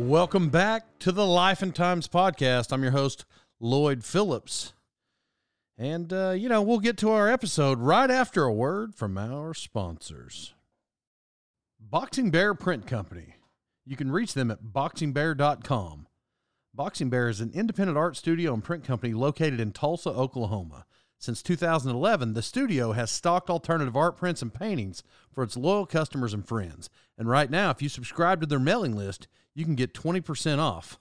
Welcome back to the Life and Times podcast. I'm your host, Lloyd Phillips. And, uh, you know, we'll get to our episode right after a word from our sponsors Boxing Bear Print Company. You can reach them at boxingbear.com. Boxing Bear is an independent art studio and print company located in Tulsa, Oklahoma. Since 2011, the studio has stocked alternative art prints and paintings for its loyal customers and friends. And right now, if you subscribe to their mailing list, you can get 20% off.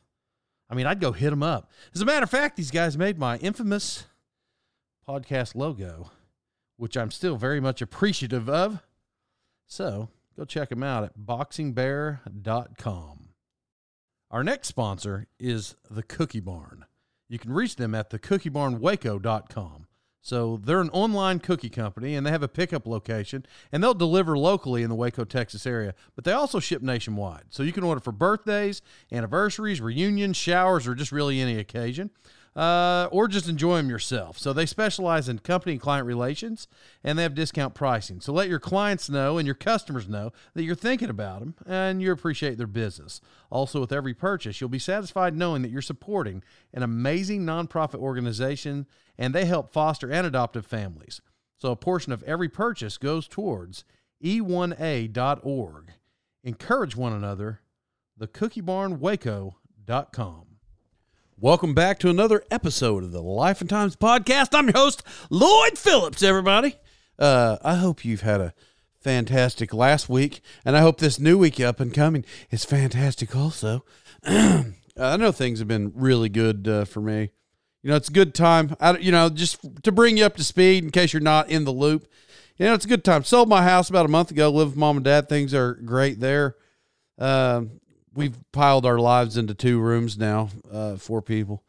I mean, I'd go hit them up. As a matter of fact, these guys made my infamous podcast logo, which I'm still very much appreciative of. So go check them out at boxingbear.com. Our next sponsor is the Cookie Barn. You can reach them at thecookiebarnwaco.com. So they're an online cookie company and they have a pickup location and they'll deliver locally in the Waco, Texas area, but they also ship nationwide. So you can order for birthdays, anniversaries, reunions, showers, or just really any occasion. Uh, or just enjoy them yourself. So they specialize in company and client relations, and they have discount pricing. So let your clients know and your customers know that you're thinking about them and you appreciate their business. Also, with every purchase, you'll be satisfied knowing that you're supporting an amazing nonprofit organization and they help foster and adoptive families. So a portion of every purchase goes towards e1a.org. Encourage one another. TheCookieBarnWaco.com. Welcome back to another episode of the Life and Times podcast. I'm your host, Lloyd Phillips, everybody. Uh, I hope you've had a fantastic last week, and I hope this new week up and coming is fantastic also. I know things have been really good uh, for me. You know, it's a good time. I, you know, just to bring you up to speed in case you're not in the loop. You know, it's a good time. Sold my house about a month ago. Live with mom and dad. Things are great there. Um, we've piled our lives into two rooms now, uh, four people.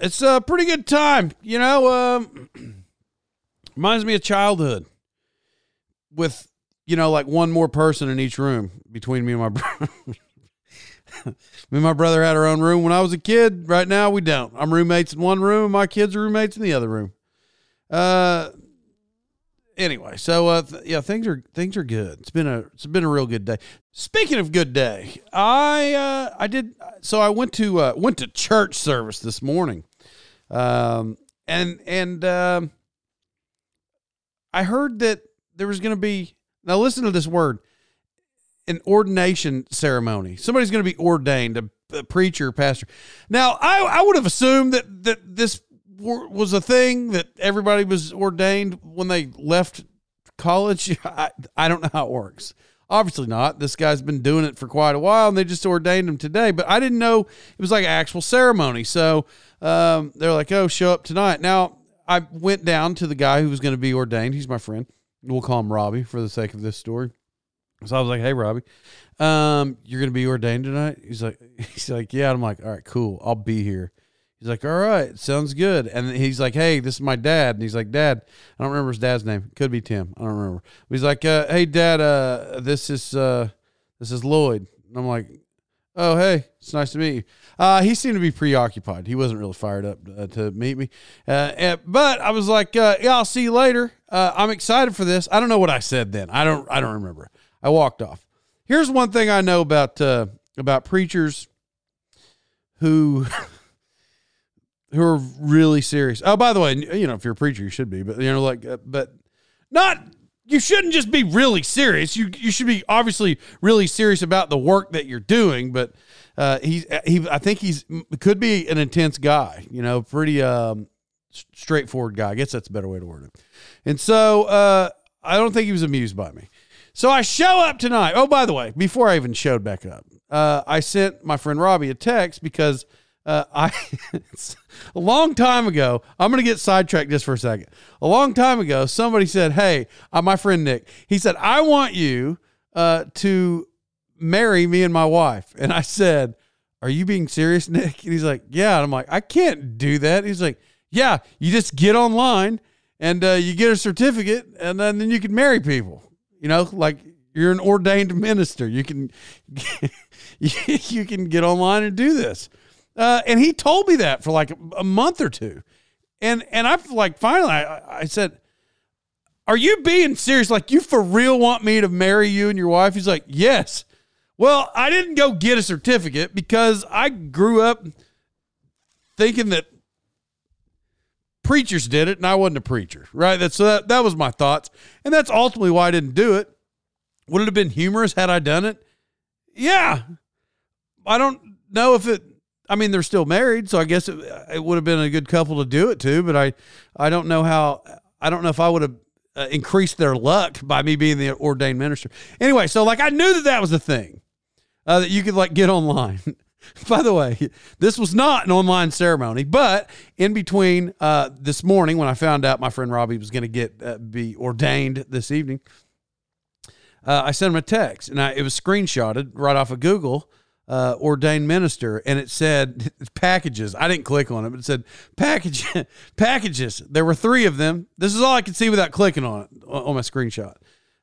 It's a pretty good time. You know, um, reminds me of childhood with, you know, like one more person in each room between me and my brother. me and my brother had our own room when I was a kid. Right now, we don't. I'm roommates in one room. And my kids are roommates in the other room. Uh, anyway, so uh, th- yeah, things are things are good. It's been a it's been a real good day. Speaking of good day, I uh, I did so I went to uh, went to church service this morning, um, and and um, I heard that there was going to be now listen to this word an ordination ceremony. Somebody's going to be ordained, a, a, preacher, pastor. Now, I, I would have assumed that that this was a thing that everybody was ordained when they left college. I, I don't know how it works. Obviously not. This guy's been doing it for quite a while, and they just ordained him today. But I didn't know it was like an actual ceremony. So um, they're like, "Oh, show up tonight." Now I went down to the guy who was going to be ordained. He's my friend. We'll call him Robbie for the sake of this story. So I was like, "Hey, Robbie, um, you're gonna be ordained tonight?" He's like, "He's like, yeah." I'm like, "All right, cool. I'll be here." He's like, "All right, sounds good." And he's like, "Hey, this is my dad." And he's like, "Dad, I don't remember his dad's name. Could be Tim. I don't remember." But he's like, uh, "Hey, Dad, uh, this is uh, this is Lloyd." And I'm like, "Oh, hey, it's nice to meet you." Uh, he seemed to be preoccupied. He wasn't really fired up uh, to meet me. Uh, and, but I was like, uh, "Yeah, I'll see you later. Uh, I'm excited for this." I don't know what I said then. I don't. I don't remember. I walked off. Here's one thing I know about uh, about preachers who who are really serious. Oh, by the way, you know, if you're a preacher, you should be, but you know, like, uh, but not you shouldn't just be really serious. You you should be obviously really serious about the work that you're doing. But uh, he's he I think he's could be an intense guy. You know, pretty um, straightforward guy. I guess that's a better way to word it. And so uh, I don't think he was amused by me. So I show up tonight. Oh, by the way, before I even showed back up, uh, I sent my friend Robbie a text because uh, I a long time ago. I'm going to get sidetracked just for a second. A long time ago, somebody said, "Hey, uh, my friend Nick." He said, "I want you uh, to marry me and my wife." And I said, "Are you being serious, Nick?" And he's like, "Yeah." And I'm like, "I can't do that." He's like, "Yeah, you just get online and uh, you get a certificate, and then, then you can marry people. You know, like." You're an ordained minister. You can you can get online and do this. Uh, and he told me that for like a, month or two. And and I like finally I, I said, Are you being serious? Like you for real want me to marry you and your wife? He's like, Yes. Well, I didn't go get a certificate because I grew up thinking that preachers did it and I wasn't a preacher, right? That's so that, that was my thoughts. And that's ultimately why I didn't do it. Would it have been humorous had I done it? Yeah. I don't know if it I mean, they're still married, so I guess it, it would have been a good couple to do it to. But I, I don't know how. I don't know if I would have uh, increased their luck by me being the ordained minister. Anyway, so like I knew that that was a thing uh, that you could like get online. by the way, this was not an online ceremony, but in between uh, this morning when I found out my friend Robbie was going to get uh, be ordained this evening, uh, I sent him a text and I, it was screenshotted right off of Google uh, ordained minister, and it said packages. I didn't click on it, but it said package packages. There were three of them. This is all I could see without clicking on it on my screenshot.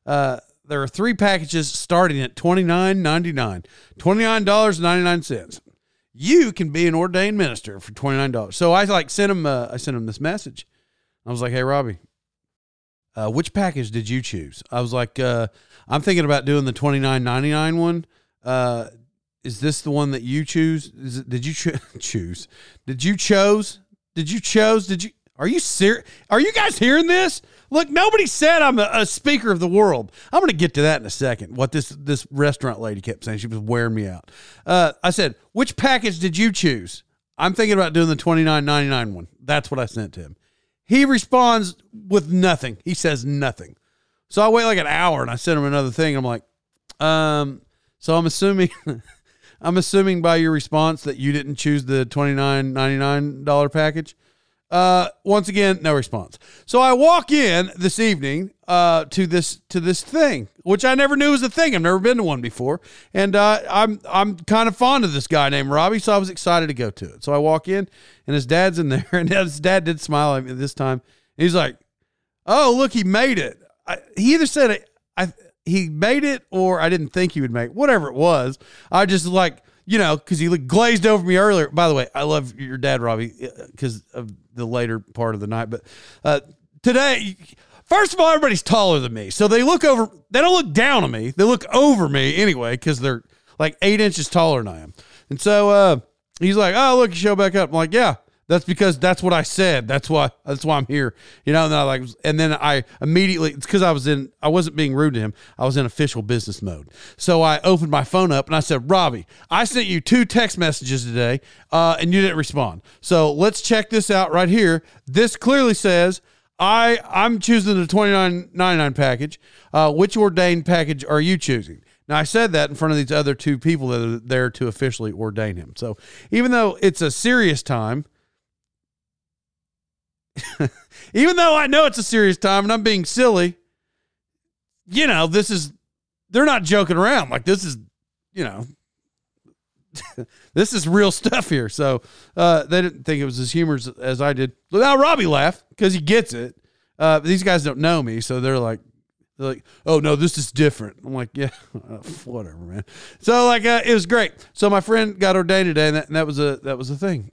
Uh, there are three packages starting at twenty nine ninety nine, twenty nine dollars ninety nine cents. You can be an ordained minister for twenty nine dollars. So I like sent him. Uh, I sent him this message. I was like, "Hey, Robbie, uh, which package did you choose?" I was like, uh, "I'm thinking about doing the twenty nine ninety nine one." Uh, is this the one that you choose? It, did you cho- choose? Did you chose? Did you chose? Did you? Are you serious? Are you guys hearing this? Look, nobody said I'm a, a speaker of the world. I'm going to get to that in a second. What this this restaurant lady kept saying, she was wearing me out. Uh, I said, which package did you choose? I'm thinking about doing the twenty nine ninety nine one. That's what I sent to him. He responds with nothing. He says nothing. So I wait like an hour and I send him another thing. I'm like, um, so I'm assuming I'm assuming by your response that you didn't choose the $29.99 package. Uh, once again, no response. So I walk in this evening uh, to this to this thing, which I never knew was a thing. I've never been to one before, and uh, I'm I'm kind of fond of this guy named Robbie, so I was excited to go to it. So I walk in, and his dad's in there, and his dad did smile at me this time. He's like, "Oh, look, he made it." I, he either said I he made it or I didn't think he would make whatever it was. I just like you know because he glazed over me earlier. By the way, I love your dad, Robbie, because uh, of the later part of the night. But uh, today, first of all, everybody's taller than me, so they look over. They don't look down on me. They look over me anyway because they're like eight inches taller than I am. And so uh, he's like, "Oh, look, you show back up." I'm like, "Yeah." That's because that's what I said. That's why that's why I'm here. You know, and then I like and then I immediately it's because I was in I wasn't being rude to him. I was in official business mode. So I opened my phone up and I said, Robbie, I sent you two text messages today, uh, and you didn't respond. So let's check this out right here. This clearly says I I'm choosing the twenty nine ninety nine package. Uh, which ordained package are you choosing? Now, I said that in front of these other two people that are there to officially ordain him. So, even though it's a serious time, even though I know it's a serious time and I'm being silly, you know, this is, they're not joking around. Like, this is, you know, this is real stuff here. So uh, they didn't think it was as humorous as I did. Now Robbie laughed because he gets it. Uh, these guys don't know me, so they're like, they're like, oh no, this is different. I'm like, yeah, whatever, man. So like, uh, it was great. So my friend got ordained today, and that, and that was a that was a thing.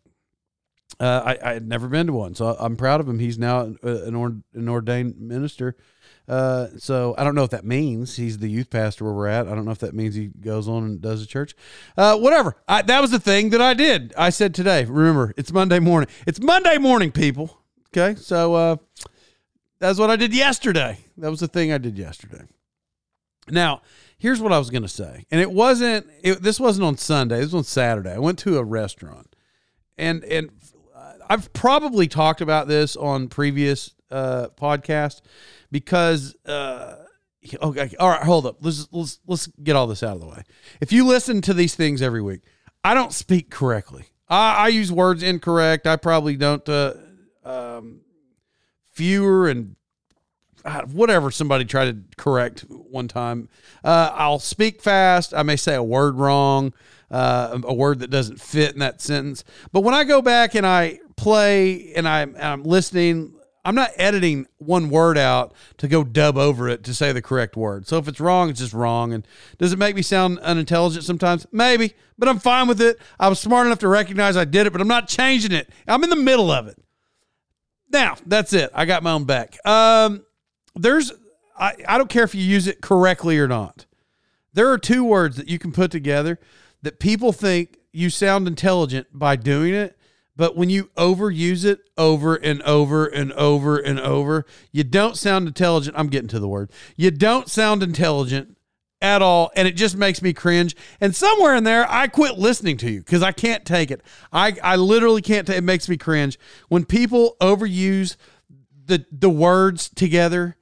Uh, I, had never been to one, so I'm proud of him. He's now an, ord, an ordained minister. Uh, so I don't know if that means he's the youth pastor where we're at. I don't know if that means he goes on and does a church. Uh, whatever. I, that was the thing that I did. I said today. Remember, it's Monday morning. It's Monday morning, people. Okay, so uh, That's what I did yesterday. That was the thing I did yesterday. Now, here's what I was going to say. And it wasn't it, this wasn't on Sunday. This was on Saturday. I went to a restaurant. And and I've probably talked about this on previous uh podcasts because uh okay, all right, hold up. Let's let's let's get all this out of the way. If you listen to these things every week, I don't speak correctly. I, I use words incorrect. I probably don't uh um fewer and uh, whatever somebody tried to correct one time. Uh, I'll speak fast. I may say a word wrong, uh, a word that doesn't fit in that sentence. But when I go back and I play and I'm, I'm listening, I'm not editing one word out to go dub over it to say the correct word. So if it's wrong, it's just wrong. And does it make me sound unintelligent sometimes? Maybe, but I'm fine with it. I was smart enough to recognize I did it, but I'm not changing it. I'm in the middle of it. Now, that's it. I got my own back. Um, there's I, I don't care if you use it correctly or not. There are two words that you can put together that people think you sound intelligent by doing it, but when you overuse it over and over and over and over, you don't sound intelligent. I'm getting to the word. You don't sound intelligent at all and it just makes me cringe and somewhere in there i quit listening to you because i can't take it i i literally can't take it makes me cringe when people overuse the the words together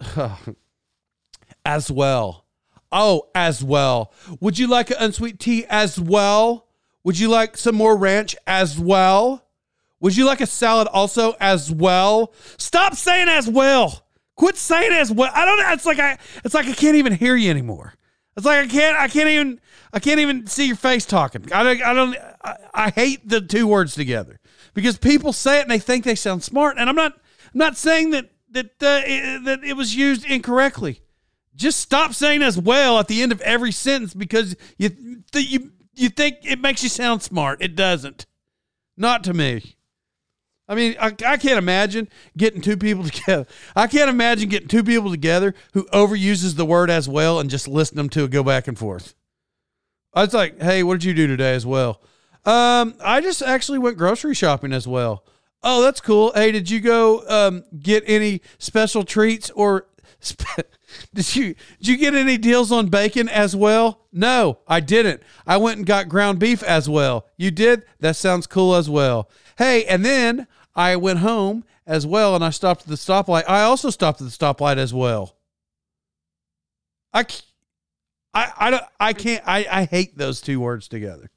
as well. Oh, as well. Would you like an unsweet tea as well? Would you like some more ranch as well? Would you like a salad also as well? Stop saying as well. Quit saying as well. I don't know. It's like I it's like I can't even hear you anymore. It's like I can't I can't even I can't even see your face talking. I don't I don't I, I hate the two words together because people say it and they think they sound smart and I'm not I'm not saying that that uh, that it was used incorrectly. Just stop saying as well at the end of every sentence because you you you think it makes you sound smart. It doesn't. Not to me. I mean, I, I can't imagine getting two people together. I can't imagine getting two people together who overuses the word as well and just listen them to it go back and forth. I was like, hey, what did you do today as well? Um, I just actually went grocery shopping as well. Oh, that's cool. Hey, did you go um, get any special treats or did you did you get any deals on bacon as well? No, I didn't. I went and got ground beef as well. You did? That sounds cool as well. Hey, and then I went home as well and I stopped at the stoplight. I also stopped at the stoplight as well. I I I don't I can't I I hate those two words together.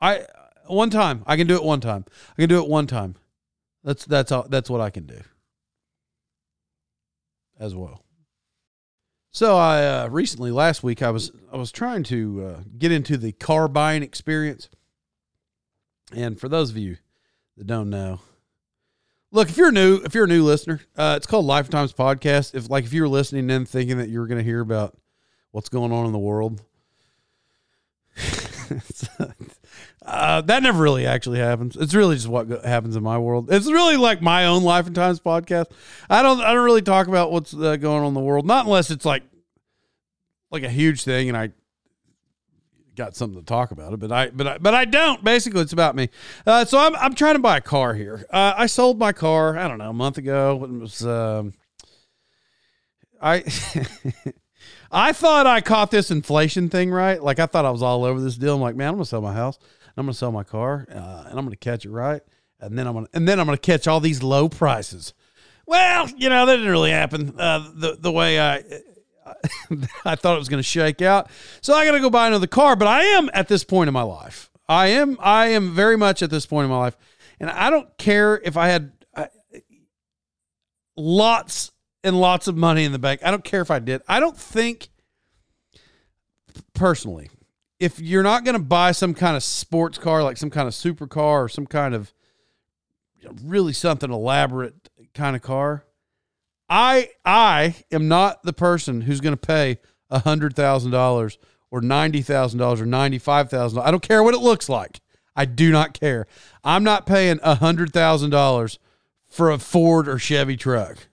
I one time. I can do it one time. I can do it one time. That's that's all that's what I can do. As well. So I uh, recently last week I was I was trying to uh, get into the car buying experience. And for those of you that don't know, look if you're new if you're a new listener, uh, it's called Lifetimes Podcast. If like if you were listening and thinking that you were going to hear about what's going on in the world, Uh, that never really actually happens. It's really just what happens in my world. It's really like my own life and times podcast. I don't I don't really talk about what's uh, going on in the world, not unless it's like like a huge thing and I got something to talk about it. But I but I, but I don't. Basically, it's about me. Uh, so I'm I'm trying to buy a car here. Uh, I sold my car. I don't know a month ago. It was um, I. I thought I caught this inflation thing right. Like I thought I was all over this deal. I'm like, man, I'm gonna sell my house. I'm going to sell my car uh, and I'm going to catch it right. And then I'm going and then I'm going to catch all these low prices. Well, you know, that didn't really happen uh, the, the way I, I thought it was going to shake out. So I got to go buy another car, but I am at this point in my life. I am, I am very much at this point in my life. And I don't care if I had I, lots and lots of money in the bank. I don't care if I did. I don't think personally if you're not going to buy some kind of sports car, like some kind of supercar or some kind of really something elaborate kind of car, I I am not the person who's going to pay hundred thousand dollars or ninety thousand dollars or ninety five thousand. I don't care what it looks like. I do not care. I'm not paying hundred thousand dollars for a Ford or Chevy truck.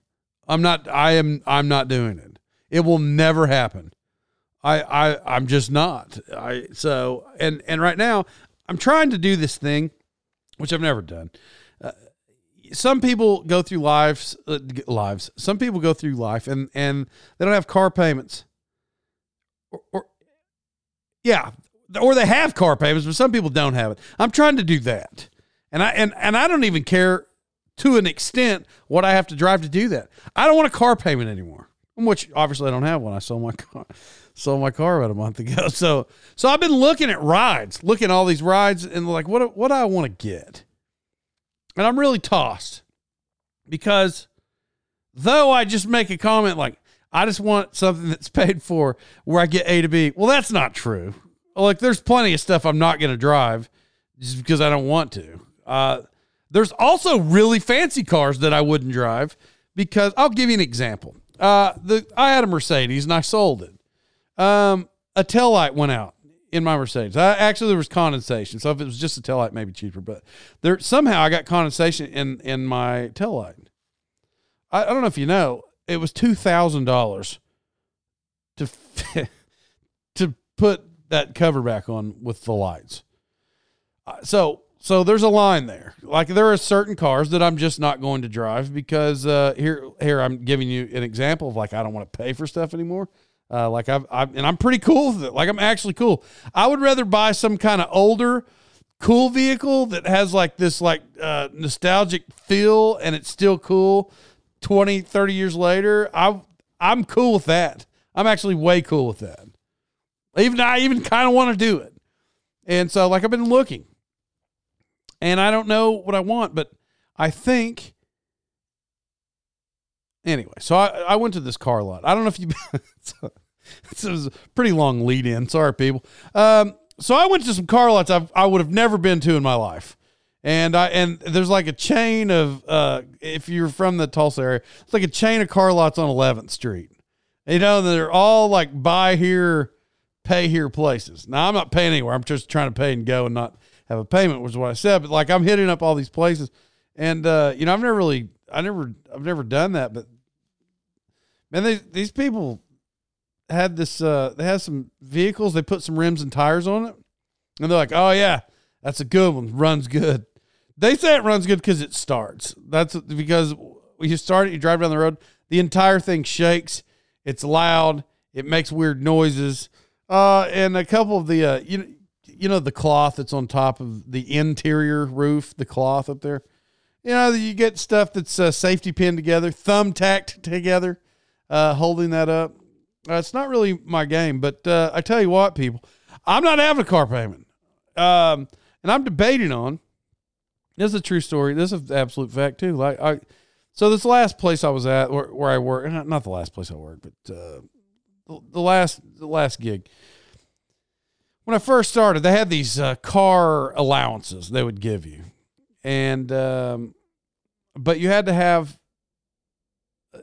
I'm not. I am. I'm not doing it. It will never happen. I, I I'm just not. I so and and right now I'm trying to do this thing, which I've never done. Uh, some people go through lives uh, lives. Some people go through life and and they don't have car payments. Or, or yeah, or they have car payments, but some people don't have it. I'm trying to do that. And I and and I don't even care to an extent what I have to drive to do that. I don't want a car payment anymore. Which obviously I don't have one. I sold my car sold my car about a month ago. So so I've been looking at rides, looking at all these rides and like what what do I want to get? And I'm really tossed because though I just make a comment like I just want something that's paid for where I get A to B. Well, that's not true. Like there's plenty of stuff I'm not going to drive just because I don't want to. Uh, there's also really fancy cars that I wouldn't drive because I'll give you an example. Uh, the I had a Mercedes and I sold it. Um, a tail light went out in my Mercedes. I, actually, there was condensation, so if it was just a tail light, maybe cheaper. But there somehow I got condensation in in my tail light. I, I don't know if you know, it was two thousand dollars to to put that cover back on with the lights. Uh, so so there's a line there. Like there are certain cars that I'm just not going to drive because uh, here here I'm giving you an example of like I don't want to pay for stuff anymore. Uh, like I've, I've and I'm pretty cool with it. Like I'm actually cool. I would rather buy some kind of older, cool vehicle that has like this like uh, nostalgic feel and it's still cool 20, 30 years later. I I'm cool with that. I'm actually way cool with that. Even I even kind of want to do it. And so like I've been looking and I don't know what I want, but I think. Anyway, so I, I went to this car lot. I don't know if you. this was a pretty long lead in. Sorry, people. Um, so I went to some car lots I've, I would have never been to in my life. And I and there's like a chain of uh, if you're from the Tulsa area, it's like a chain of car lots on 11th Street. You know, they're all like buy here, pay here places. Now I'm not paying anywhere. I'm just trying to pay and go and not have a payment, was what I said. But like I'm hitting up all these places, and uh, you know I've never really, I never, I've never done that. But man, they, these people had this, uh, they had some vehicles. They put some rims and tires on it, and they're like, oh yeah, that's a good one, runs good. They say it runs good because it starts. That's because you start it, you drive down the road, the entire thing shakes. It's loud. It makes weird noises. Uh, and a couple of the, uh, you know, you know the cloth that's on top of the interior roof, the cloth up there. You know, you get stuff that's uh, safety pinned together, thumb tacked together, uh, holding that up. Uh, it's not really my game, but uh, I tell you what, people, I'm not having a car payment, um, and I'm debating on. This is a true story. This is absolute fact too. Like I, so this last place I was at, where, where I work, not the last place I worked, but uh, the, the last the last gig when I first started, they had these uh, car allowances they would give you, and um, but you had to have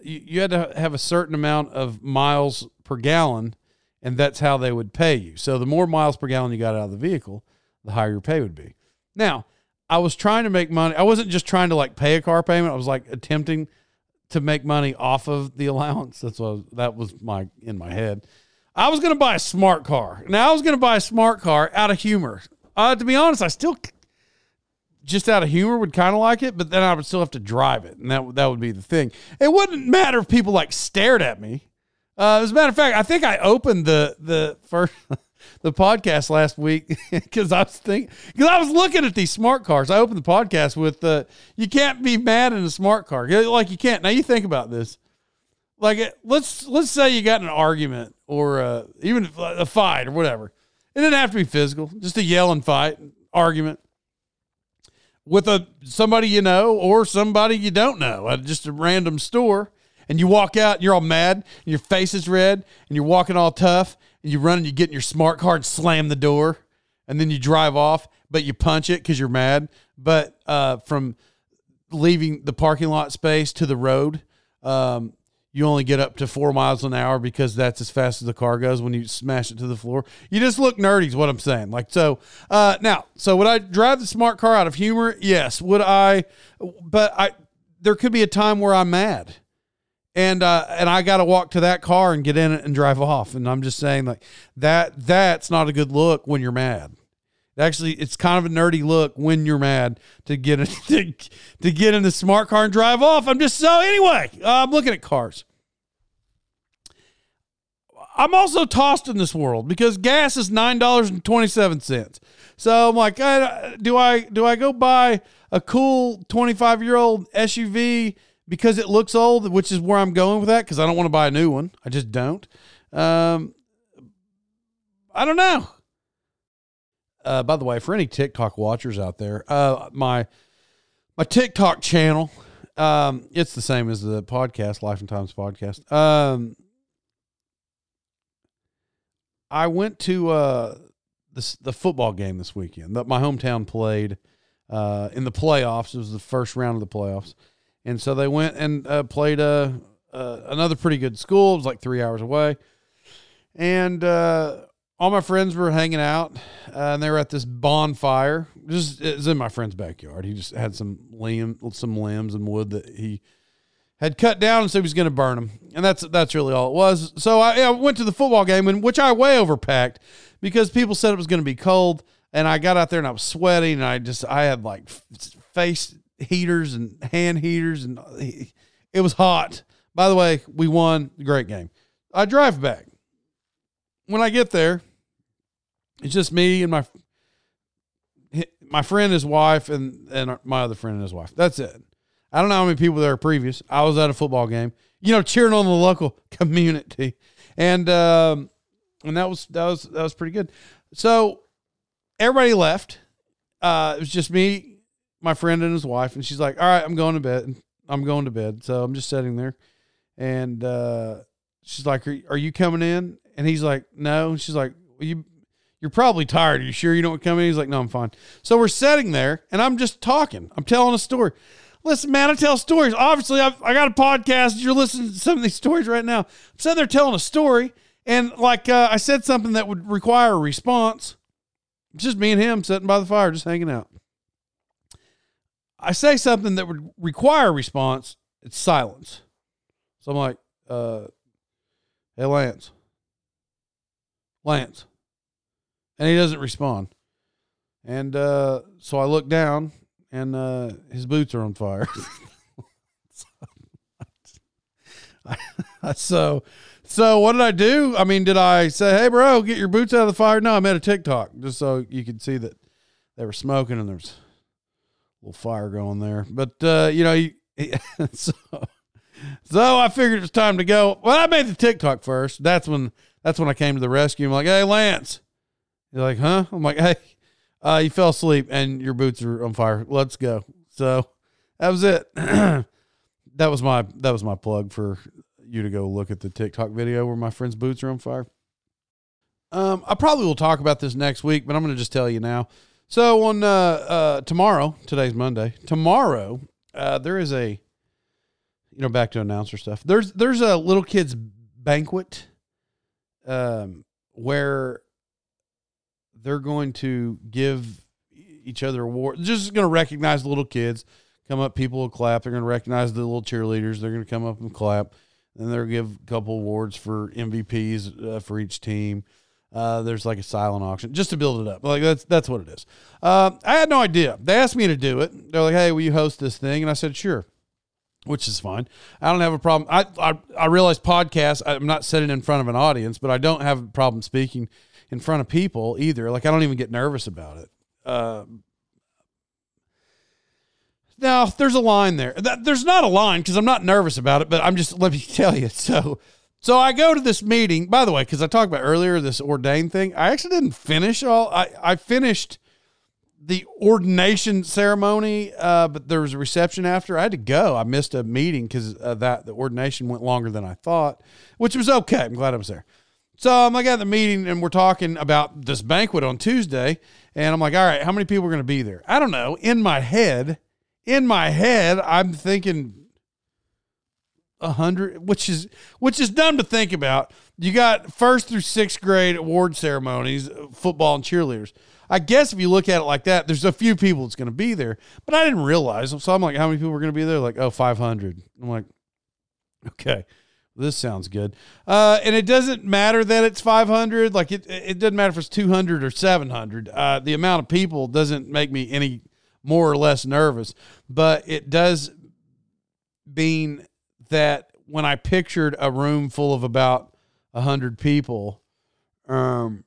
you, you had to have a certain amount of miles per gallon, and that's how they would pay you. So the more miles per gallon you got out of the vehicle, the higher your pay would be. Now, I was trying to make money. I wasn't just trying to like pay a car payment. I was like attempting to make money off of the allowance. That's what was, that was my in my head. I was going to buy a smart car. Now I was going to buy a smart car out of humor. Uh, to be honest, I still just out of humor would kind of like it, but then I would still have to drive it, and that that would be the thing. It wouldn't matter if people like stared at me. Uh, as a matter of fact, I think I opened the the first the podcast last week because I was thinking because I was looking at these smart cars. I opened the podcast with uh, "You can't be mad in a smart car." Like you can't. Now you think about this like let's let's say you got an argument or uh, even a fight or whatever. It didn't have to be physical, just a yelling fight, argument with a somebody you know or somebody you don't know at just a random store. And you walk out, and you're all mad, and your face is red, and you're walking all tough, and you run and you get in your smart car and slam the door, and then you drive off, but you punch it because you're mad. But uh, from leaving the parking lot space to the road, um, you only get up to four miles an hour because that's as fast as the car goes when you smash it to the floor. You just look nerdy, is what I'm saying. Like so. Uh, now, so would I drive the smart car out of humor? Yes. Would I? But I, there could be a time where I'm mad, and uh, and I got to walk to that car and get in it and drive off. And I'm just saying like that. That's not a good look when you're mad. Actually, it's kind of a nerdy look when you're mad to get in, to, to get in the smart car and drive off. I'm just so anyway. Uh, I'm looking at cars. I'm also tossed in this world because gas is nine dollars and twenty seven cents. So I'm like, do I do I go buy a cool 25 year old SUV because it looks old, which is where I'm going with that because I don't want to buy a new one. I just don't. Um, I don't know. Uh, by the way, for any TikTok watchers out there, uh, my my TikTok channel, um, it's the same as the podcast, Life and Times podcast. Um, I went to uh, the the football game this weekend that my hometown played uh, in the playoffs. It was the first round of the playoffs, and so they went and uh, played a, another pretty good school. It was like three hours away, and uh, all my friends were hanging out, uh, and they were at this bonfire. Just it was in my friend's backyard. He just had some limb, some limbs and wood that he had cut down and said he was going to burn them, and that's that's really all it was. So I, I went to the football game, in which I way overpacked because people said it was going to be cold, and I got out there and I was sweating, and I just I had like face heaters and hand heaters, and it was hot. By the way, we won. Great game. I drive back. When I get there, it's just me and my my friend, his wife, and and my other friend and his wife. That's it. I don't know how many people there are previous. I was at a football game, you know, cheering on the local community, and um, and that was that was that was pretty good. So everybody left. Uh, it was just me, my friend, and his wife, and she's like, "All right, I'm going to bed. I'm going to bed." So I'm just sitting there, and uh, she's like, are, "Are you coming in?" And he's like, "No." And she's like, well, "You." You're probably tired. Are you sure you don't come in? He's like, No, I'm fine. So we're sitting there and I'm just talking. I'm telling a story. Listen, man, I tell stories. Obviously, I've, I got a podcast. You're listening to some of these stories right now. I'm sitting there telling a story, and like uh, I said something that would require a response. It's just me and him sitting by the fire, just hanging out. I say something that would require a response. It's silence. So I'm like, uh, "Hey, Lance, Lance," and he doesn't respond. And uh, so I look down and uh, his boots are on fire. so, so what did I do? I mean, did I say, "Hey, bro, get your boots out of the fire"? No, I made a TikTok just so you could see that they were smoking and there's a little fire going there. But uh, you know, you, so so I figured it was time to go. Well, I made the TikTok first. That's when that's when I came to the rescue. I'm like, "Hey, Lance." You're like, "Huh?" I'm like, "Hey." Uh, you fell asleep and your boots are on fire. Let's go. So that was it. that was my that was my plug for you to go look at the TikTok video where my friend's boots are on fire. Um, I probably will talk about this next week, but I'm going to just tell you now. So on uh, uh, tomorrow, today's Monday. Tomorrow, uh, there is a, you know, back to announcer stuff. There's there's a little kids banquet, um, where they're going to give each other awards. Just going to recognize the little kids. Come up, people will clap. They're going to recognize the little cheerleaders. They're going to come up and clap. And they'll give a couple awards for MVPs uh, for each team. Uh, there's like a silent auction just to build it up. Like that's that's what it is. Uh, I had no idea. They asked me to do it. They're like, "Hey, will you host this thing?" And I said, "Sure," which is fine. I don't have a problem. I I, I realize podcasts. I'm not sitting in front of an audience, but I don't have a problem speaking in front of people either. Like I don't even get nervous about it. Uh, now there's a line there. There's not a line because I'm not nervous about it, but I'm just let me tell you. So, so I go to this meeting. By the way, because I talked about earlier this ordained thing, I actually didn't finish all. I I finished the ordination ceremony, uh, but there was a reception after. I had to go. I missed a meeting because that the ordination went longer than I thought, which was okay. I'm glad I was there. So I'm like at the meeting and we're talking about this banquet on Tuesday. And I'm like, all right, how many people are going to be there? I don't know. In my head, in my head, I'm thinking a hundred, which is which is dumb to think about. You got first through sixth grade award ceremonies, uh, football and cheerleaders. I guess if you look at it like that, there's a few people that's going to be there, but I didn't realize. So I'm like, how many people are going to be there? Like, oh, 500. I'm like, okay this sounds good. Uh, and it doesn't matter that it's 500. Like it, it doesn't matter if it's 200 or 700. Uh, the amount of people doesn't make me any more or less nervous, but it does mean that when I pictured a room full of about 100 people, um,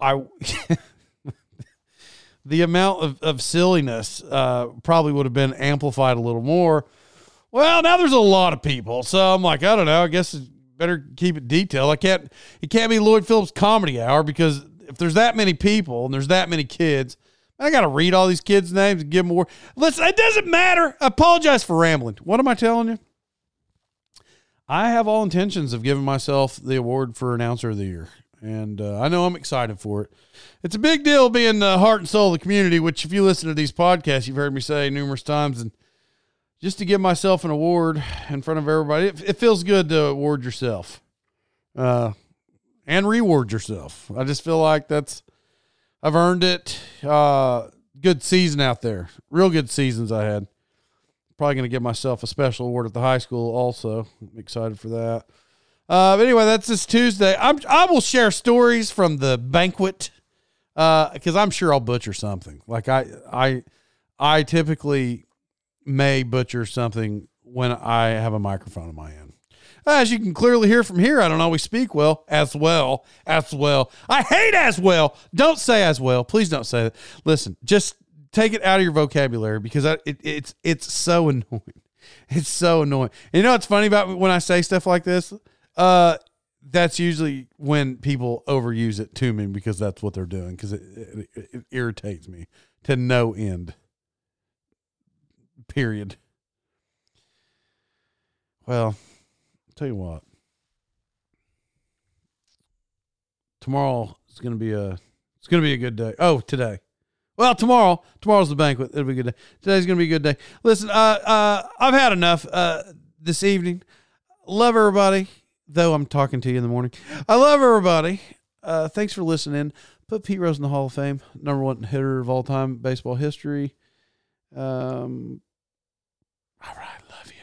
I. the amount of, of silliness uh, probably would have been amplified a little more well, now there's a lot of people, so I'm like, I don't know. I guess better keep it detailed. I can't. It can't be Lloyd Phillips Comedy Hour because if there's that many people and there's that many kids, I got to read all these kids' names and give them more. Listen, it doesn't matter. I apologize for rambling. What am I telling you? I have all intentions of giving myself the award for announcer of the year, and uh, I know I'm excited for it. It's a big deal being the heart and soul of the community. Which, if you listen to these podcasts, you've heard me say numerous times, and just to give myself an award in front of everybody. It, it feels good to award yourself, uh, and reward yourself. I just feel like that's I've earned it. Uh, good season out there, real good seasons I had. Probably going to give myself a special award at the high school. Also, I'm excited for that. Uh, but anyway, that's this Tuesday. I'm, I will share stories from the banquet because uh, I'm sure I'll butcher something. Like I, I, I typically may butcher something when I have a microphone in my hand. As you can clearly hear from here, I don't always speak well, as well, as well. I hate as well. Don't say as well. Please don't say that. Listen, just take it out of your vocabulary because I, it, it's it's so annoying. It's so annoying. And you know what's funny about when I say stuff like this? Uh, that's usually when people overuse it to me because that's what they're doing because it, it, it irritates me to no end. Period. Well, tell you what. Tomorrow is going to be a it's going to be a good day. Oh, today. Well, tomorrow. Tomorrow's the banquet. It'll be a good day. Today's going to be a good day. Listen, uh, uh, I've had enough uh, this evening. Love everybody, though I'm talking to you in the morning. I love everybody. Uh, thanks for listening. Put Pete Rose in the Hall of Fame, number one hitter of all time baseball history. Um, all right, love you.